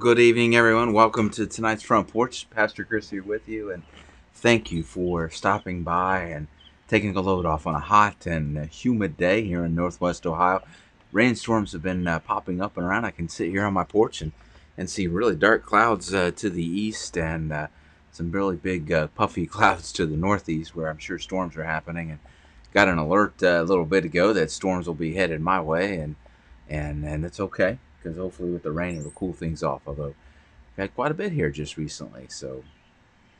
good evening, everyone. Welcome to tonight's Front Porch. Pastor Chris here with you, and thank you for stopping by and taking a load off on a hot and humid day here in Northwest Ohio. Rainstorms have been uh, popping up and around. I can sit here on my porch and, and see really dark clouds uh, to the east and uh, some really big uh, puffy clouds to the northeast, where I'm sure storms are happening. And got an alert uh, a little bit ago that storms will be headed my way, and and and it's okay because hopefully with the rain it'll cool things off. Although we had quite a bit here just recently, so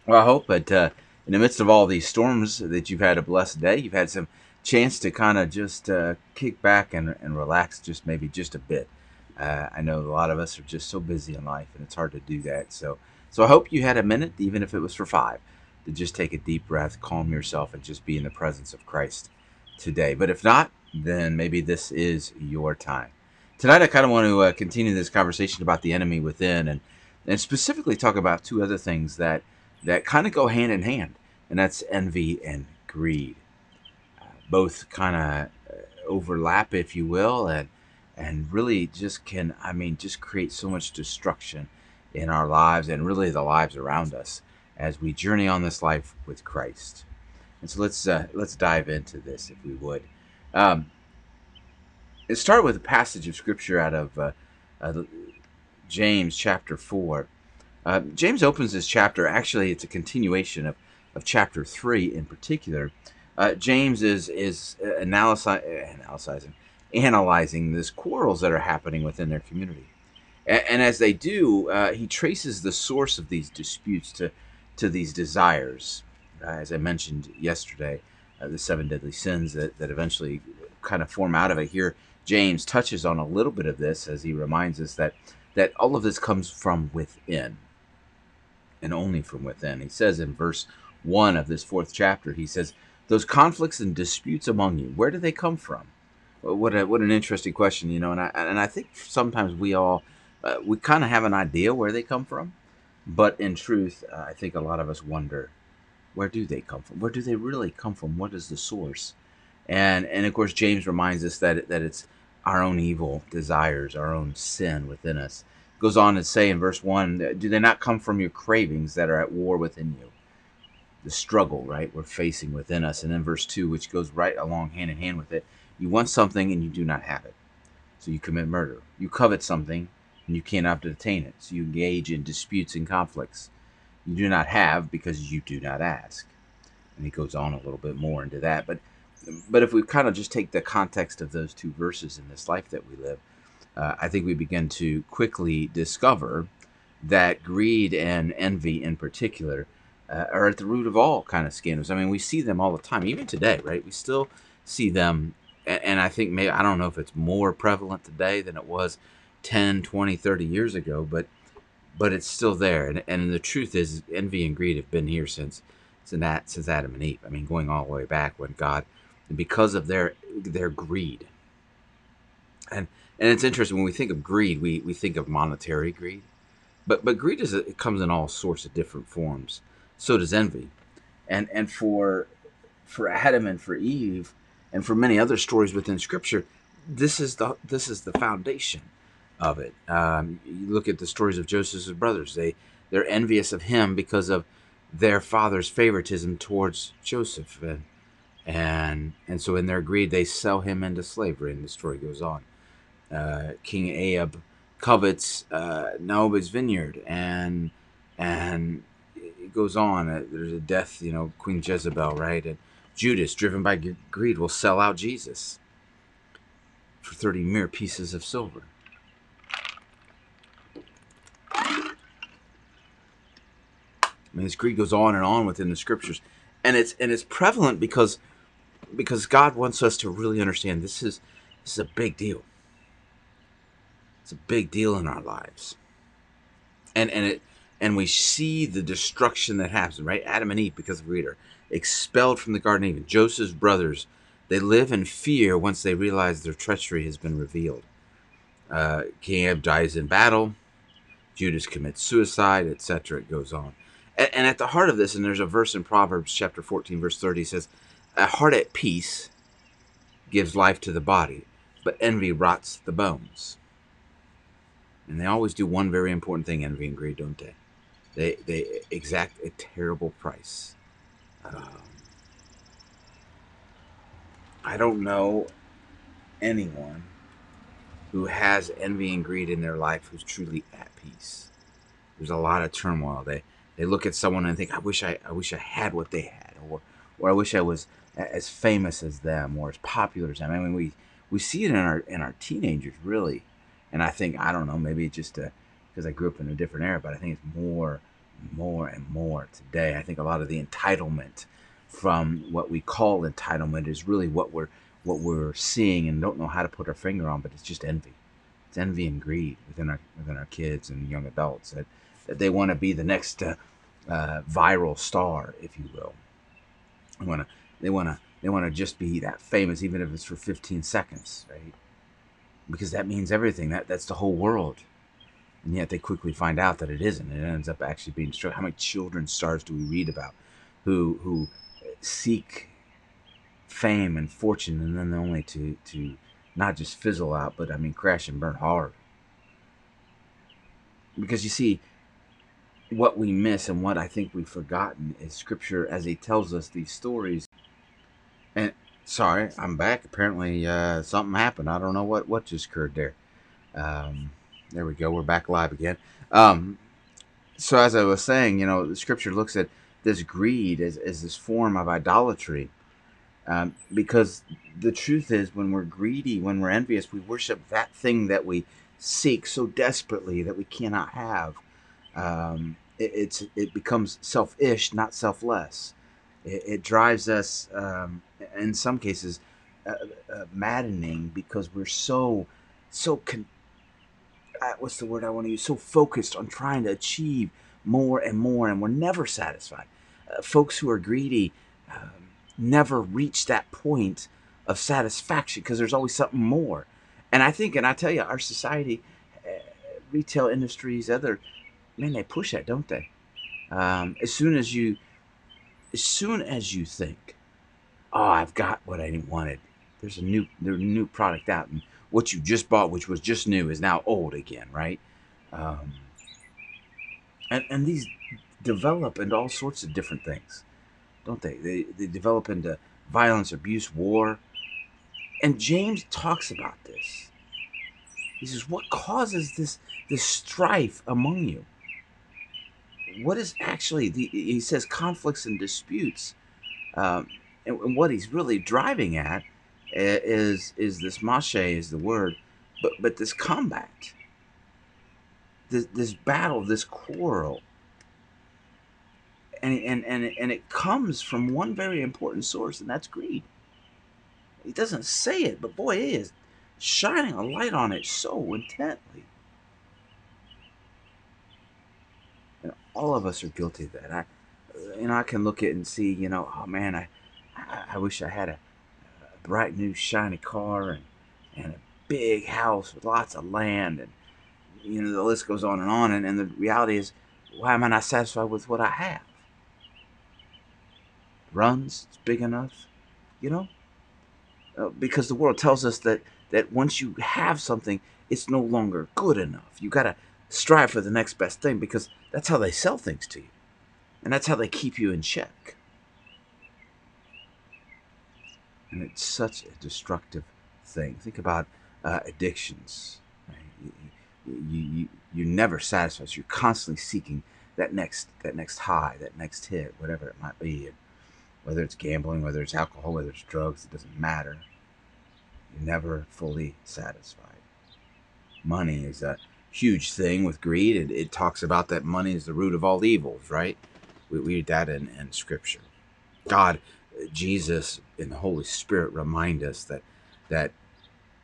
well I hope. But uh, in the midst of all these storms, that you've had a blessed day. You've had some chance to kind of just uh, kick back and, and relax, just maybe just a bit. Uh, I know a lot of us are just so busy in life, and it's hard to do that. So, so I hope you had a minute, even if it was for five, to just take a deep breath, calm yourself, and just be in the presence of Christ today. But if not, then maybe this is your time tonight I kind of want to uh, continue this conversation about the enemy within, and and specifically talk about two other things that that kind of go hand in hand, and that's envy and greed. Uh, both kind of uh, overlap, if you will, and and really just can I mean just create so much destruction in our lives and really the lives around us as we journey on this life with Christ. And so let's uh, let's dive into this if we would. Um, it started with a passage of scripture out of uh, uh, James chapter 4. Uh, James opens this chapter, actually, it's a continuation of, of chapter 3 in particular. Uh, James is, is analysi- analyzing, analyzing these quarrels that are happening within their community. And, and as they do, uh, he traces the source of these disputes to, to these desires. Uh, as I mentioned yesterday, the seven deadly sins that, that eventually kind of form out of it here James touches on a little bit of this as he reminds us that that all of this comes from within and only from within. He says in verse 1 of this fourth chapter, he says, Those conflicts and disputes among you, where do they come from? What, a, what an interesting question, you know. And I, and I think sometimes we all, uh, we kind of have an idea where they come from. But in truth, uh, I think a lot of us wonder, where do they come from? Where do they really come from? What is the source? and and of course James reminds us that that it's our own evil desires, our own sin within us. Goes on to say in verse one, do they not come from your cravings that are at war within you? The struggle, right, we're facing within us, and then verse two, which goes right along hand in hand with it. You want something and you do not have it, so you commit murder. You covet something and you cannot obtain it, so you engage in disputes and conflicts. You do not have because you do not ask. And he goes on a little bit more into that, but but if we kind of just take the context of those two verses in this life that we live, uh, I think we begin to quickly discover that greed and envy, in particular, uh, are at the root of all kind of scandals. I mean, we see them all the time, even today, right? We still see them, and, and I think maybe I don't know if it's more prevalent today than it was 10, 20, 30 years ago, but but it's still there. And, and the truth is, envy and greed have been here since since since Adam and Eve. I mean, going all the way back when God because of their their greed. And and it's interesting when we think of greed, we, we think of monetary greed, but but greed is it comes in all sorts of different forms. So does envy, and and for for Adam and for Eve, and for many other stories within Scripture, this is the this is the foundation of it. Um, you look at the stories of Joseph's brothers; they they're envious of him because of their father's favoritism towards Joseph, and and and so in their greed they sell him into slavery and the story goes on. Uh, king ahab covets uh, naboth's vineyard and and it goes on. Uh, there's a death you know queen jezebel right? And judas driven by greed will sell out jesus for 30 mere pieces of silver. I mean, this greed goes on and on within the scriptures, and it's and it's prevalent because because God wants us to really understand this is this is a big deal. It's a big deal in our lives. And and it and we see the destruction that happens, right? Adam and Eve, because of Reader, expelled from the Garden of Eden. Joseph's brothers, they live in fear once they realize their treachery has been revealed. Uh, Ahab dies in battle. Judas commits suicide, etc. It goes on. And, and at the heart of this, and there's a verse in Proverbs chapter 14, verse 30, says, a heart at peace gives life to the body, but envy rots the bones. And they always do one very important thing, envy and greed, don't they? They, they exact a terrible price. Um, I don't know anyone who has envy and greed in their life who's truly at peace. There's a lot of turmoil. They they look at someone and think, I wish I, I wish I had what they had, or or I wish I was as famous as them, or as popular as them. I mean, we we see it in our in our teenagers really, and I think I don't know, maybe it's just because I grew up in a different era, but I think it's more, more and more today. I think a lot of the entitlement from what we call entitlement is really what we're what we're seeing and don't know how to put our finger on, but it's just envy. It's envy and greed within our within our kids and young adults that, that they want to be the next uh, uh, viral star, if you will. They want to they want to they want to just be that famous, even if it's for 15 seconds, right? Because that means everything. That that's the whole world. And yet they quickly find out that it isn't. It ends up actually being true. How many children stars do we read about who who seek fame and fortune, and then only to to not just fizzle out, but I mean crash and burn hard. Because you see, what we miss and what I think we've forgotten is Scripture as He tells us these stories. And sorry, I'm back. Apparently, uh, something happened. I don't know what what just occurred there. Um, there we go. We're back live again. Um, so as I was saying, you know, the Scripture looks at this greed as, as this form of idolatry um, because the truth is, when we're greedy, when we're envious, we worship that thing that we seek so desperately that we cannot have. Um, it, it's it becomes selfish, not selfless. It, it drives us, um, in some cases, uh, uh, maddening because we're so so con- uh, what's the word I want to use? So focused on trying to achieve more and more, and we're never satisfied. Uh, folks who are greedy. Um, never reach that point of satisfaction because there's always something more. And I think, and I tell you, our society, uh, retail industries, other, man, they push that, don't they? Um, as soon as you, as soon as you think, oh, I've got what I wanted. There's a new, there's a new product out, and what you just bought, which was just new, is now old again, right? Um, and and these develop into all sorts of different things don't they? They, they develop into violence, abuse, war. And James talks about this. He says, What causes this, this strife among you? What is actually, the, he says, conflicts and disputes. Um, and, and, what he's really driving at is, is this mashe is the word, but, but this combat, this, this battle, this quarrel and and and and it comes from one very important source, and that's greed. He doesn't say it, but boy, he is shining a light on it so intently. All of us are guilty of that. I, know, I can look at it and see, you know, oh man, I, I, wish I had a, a bright new shiny car and and a big house with lots of land, and you know, the list goes on and on. And, and the reality is, why am I not satisfied with what I have? runs, it's big enough, you know? Uh, because the world tells us that, that once you have something, it's no longer good enough. You got to strive for the next best thing because that's how they sell things to you. And that's how they keep you in check. And it's such a destructive thing. Think about uh, addictions. Right? You, you, you, you're never satisfied. You're constantly seeking that next that next high, that next hit, whatever it might be. And whether it's gambling, whether it's alcohol, whether it's drugs, it doesn't matter. You're never fully satisfied. Money is a huge thing with greed. It, it talks about that money is the root of all evils, right? We, read that in, in Scripture. God, Jesus, and the Holy Spirit remind us that that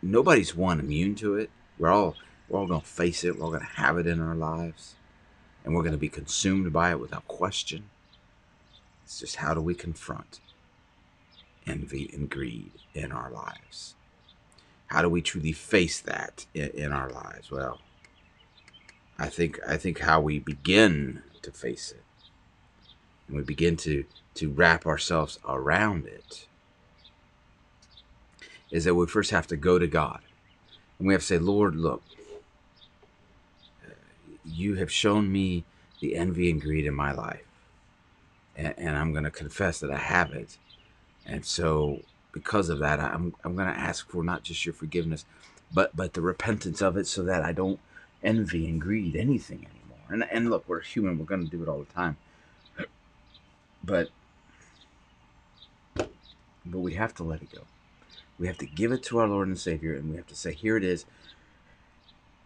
nobody's one immune to it. We're all we're all going to face it. We're all going to have it in our lives, and we're going to be consumed by it without question. It's just how do we confront envy and greed in our lives? How do we truly face that in, in our lives? Well, I think I think how we begin to face it and we begin to to wrap ourselves around it is that we first have to go to God and we have to say, Lord, look, you have shown me the envy and greed in my life. And, and I'm going to confess that I have it. And so, because of that, I'm, I'm going to ask for not just your forgiveness, but, but the repentance of it so that I don't envy and greed anything anymore. And, and look, we're human, we're going to do it all the time. But, but we have to let it go. We have to give it to our Lord and Savior, and we have to say, Here it is.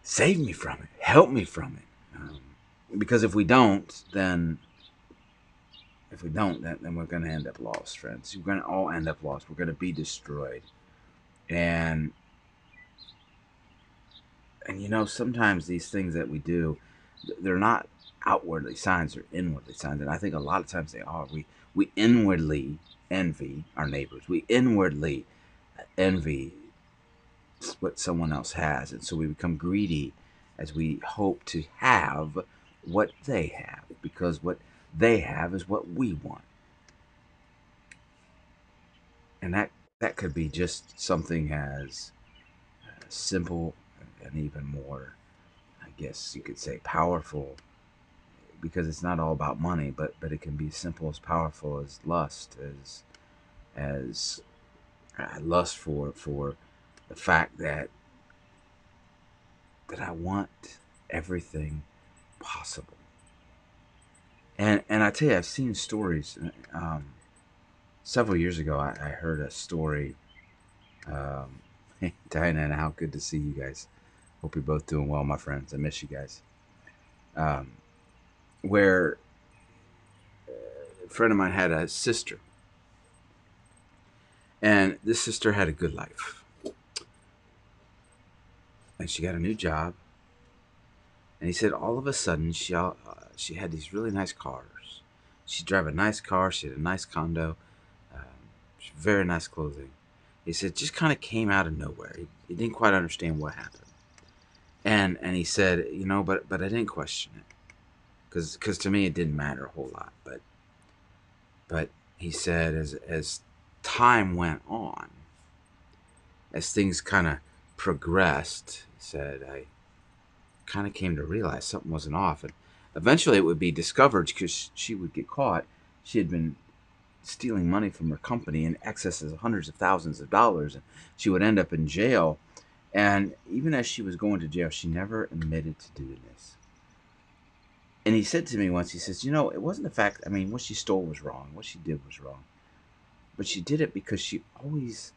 Save me from it. Help me from it. Um, because if we don't, then if we don't, then, then we're going to end up lost, friends. We're going to all end up lost. We're going to be destroyed. And and you know, sometimes these things that we do, they're not outwardly signs; they're inwardly signs. And I think a lot of times they are. We we inwardly envy our neighbors. We inwardly envy what someone else has, and so we become greedy as we hope to have what they have because what they have is what we want. And that that could be just something as uh, simple and even more I guess you could say powerful because it's not all about money, but but it can be as simple as powerful as lust, as as uh, lust for for the fact that that I want everything possible. And and I tell you, I've seen stories. Um, several years ago, I, I heard a story. Um, Diana how good to see you guys. Hope you're both doing well, my friends. I miss you guys. Um, where a friend of mine had a sister, and this sister had a good life, and she got a new job, and he said all of a sudden she uh, she had these really nice cars. She drove a nice car. She had a nice condo. Um, very nice clothing. He said just kind of came out of nowhere. He, he didn't quite understand what happened. And and he said, you know, but but I didn't question it, because because to me it didn't matter a whole lot. But but he said as as time went on, as things kind of progressed, said I kind of came to realize something wasn't off. And eventually it would be discovered because she would get caught. She had been stealing money from her company in excess of hundreds of thousands of dollars. And she would end up in jail. And even as she was going to jail, she never admitted to doing this. And he said to me once, he says, You know, it wasn't the fact, I mean, what she stole was wrong. What she did was wrong. But she did it because she always,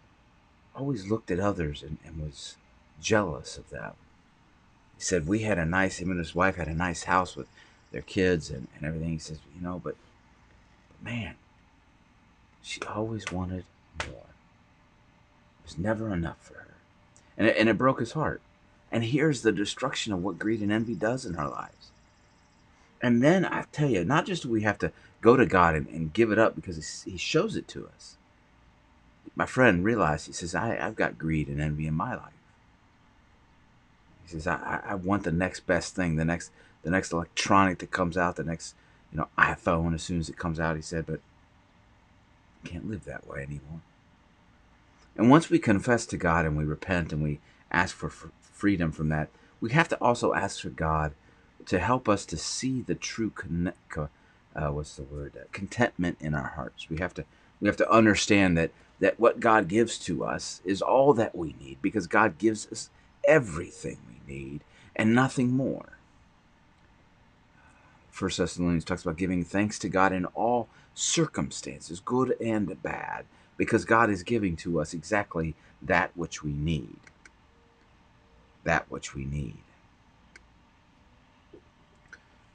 always looked at others and, and was jealous of them he said we had a nice him and his wife had a nice house with their kids and, and everything he says you know but, but man she always wanted more it was never enough for her and it, and it broke his heart and here's the destruction of what greed and envy does in our lives and then i tell you not just do we have to go to god and, and give it up because he shows it to us my friend realized he says I, i've got greed and envy in my life he says, I, I want the next best thing, the next the next electronic that comes out, the next you know iPhone as soon as it comes out. He said, but I can't live that way anymore. And once we confess to God and we repent and we ask for freedom from that, we have to also ask for God to help us to see the true connect, uh, what's the word uh, contentment in our hearts. We have to we have to understand that that what God gives to us is all that we need because God gives us everything we need and nothing more. First Thessalonians talks about giving thanks to God in all circumstances, good and bad, because God is giving to us exactly that which we need. That which we need.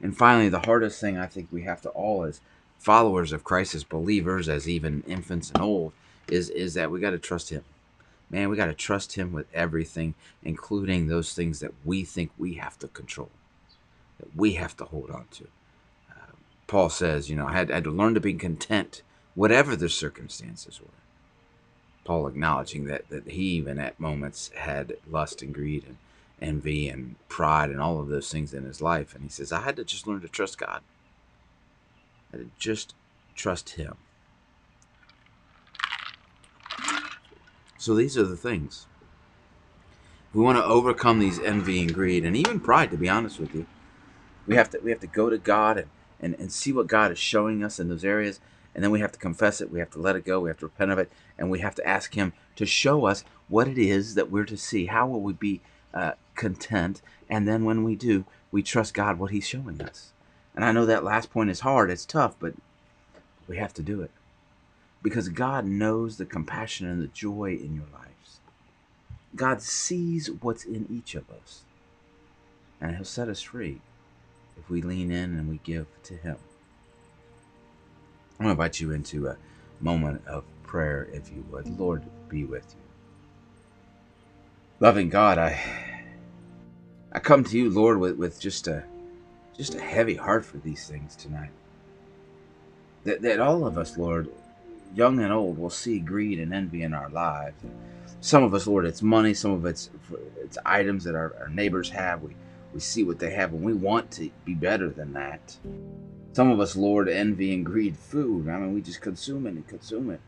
And finally, the hardest thing I think we have to all as followers of Christ, as believers, as even infants and old, is, is that we got to trust Him man, we got to trust Him with everything, including those things that we think we have to control, that we have to hold on to. Uh, Paul says, you know, I had, I had to learn to be content, whatever the circumstances were. Paul acknowledging that, that he even at moments had lust and greed and envy and pride and all of those things in his life. And he says, I had to just learn to trust God. I had to just trust Him. So these are the things. We want to overcome these envy and greed and even pride, to be honest with you. We have to we have to go to God and, and, and see what God is showing us in those areas. And then we have to confess it. We have to let it go. We have to repent of it. And we have to ask Him to show us what it is that we're to see. How will we be uh, content? And then when we do, we trust God what He's showing us. And I know that last point is hard. It's tough, but we have to do it because God knows the compassion and the joy in your lives. God sees what's in each of us, and He'll set us free if we lean in and we give to Him. I'm going to invite you into a moment of prayer, if you would. Lord, be with you. Loving God, I I come to you, Lord, with, with just a just a heavy heart for these things tonight. That, that all of us, Lord, young and old, will see greed and envy in our lives. Some of us, Lord, it's money. Some of it's it's items that our, our neighbors have. We we see what they have, and we want to be better than that. Some of us, Lord, envy and greed food. I mean, we just consume it and consume it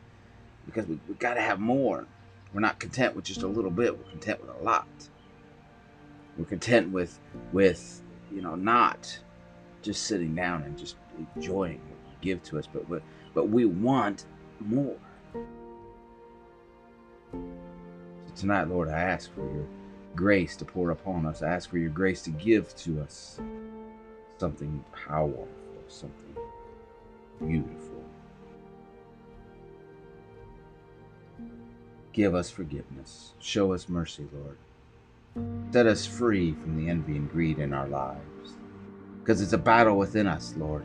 because we we got to have more. We're not content with just a little bit. We're content with a lot. We're content with with you know not just sitting down and just enjoying what you give to us, but but, but we want more. So tonight, Lord, I ask for your grace to pour upon us. I ask for your grace to give to us something powerful, something beautiful. Give us forgiveness. Show us mercy, Lord. Set us free from the envy and greed in our lives. Because it's a battle within us, Lord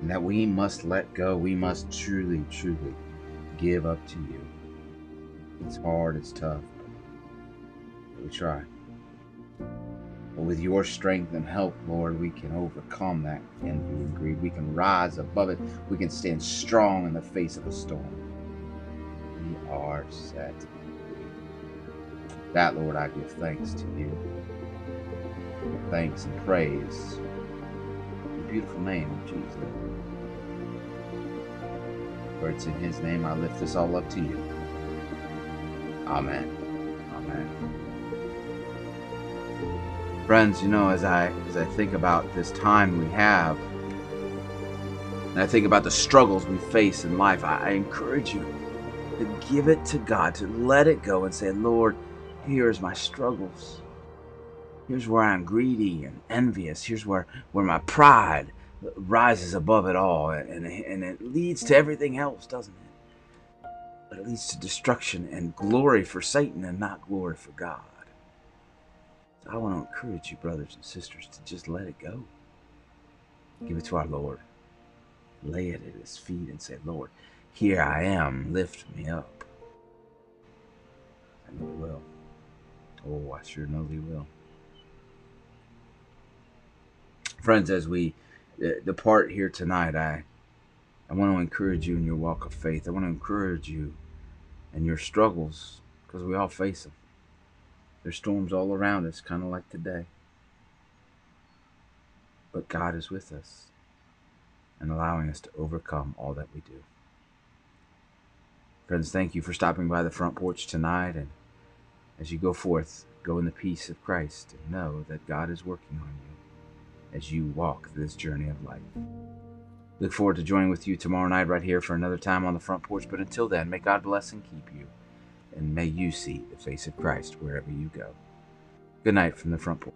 and that we must let go. We must truly, truly give up to you. It's hard, it's tough, but we try. But with your strength and help, Lord, we can overcome that envy and greed. We can rise above it. We can stand strong in the face of a storm. We are set free. That, Lord, I give thanks to you. Thanks and praise the beautiful name of Jesus. For it's in his name I lift this all up to you. Amen. Amen. Friends, you know, as I as I think about this time we have, and I think about the struggles we face in life, I, I encourage you to give it to God, to let it go and say, Lord, here's my struggles. Here's where I'm greedy and envious. Here's where, where my pride rises above it all. And, and it leads to everything else, doesn't it? But it leads to destruction and glory for Satan and not glory for God. I want to encourage you, brothers and sisters, to just let it go. Give it to our Lord. Lay it at his feet and say, Lord, here I am. Lift me up. He will. Oh, I sure know he will. friends, as we uh, depart here tonight, I I want to encourage you in your walk of faith. I want to encourage you in your struggles because we all face them. There's storms all around us, kind of like today. But God is with us and allowing us to overcome all that we do. Friends, thank you for stopping by the front porch tonight. And as you go forth, go in the peace of Christ and know that God is working on you as you walk this journey of life. Look forward to joining with you tomorrow night right here for another time on the front porch. But until then, may God bless and keep you, and may you see the face of Christ wherever you go. Good night from the front porch.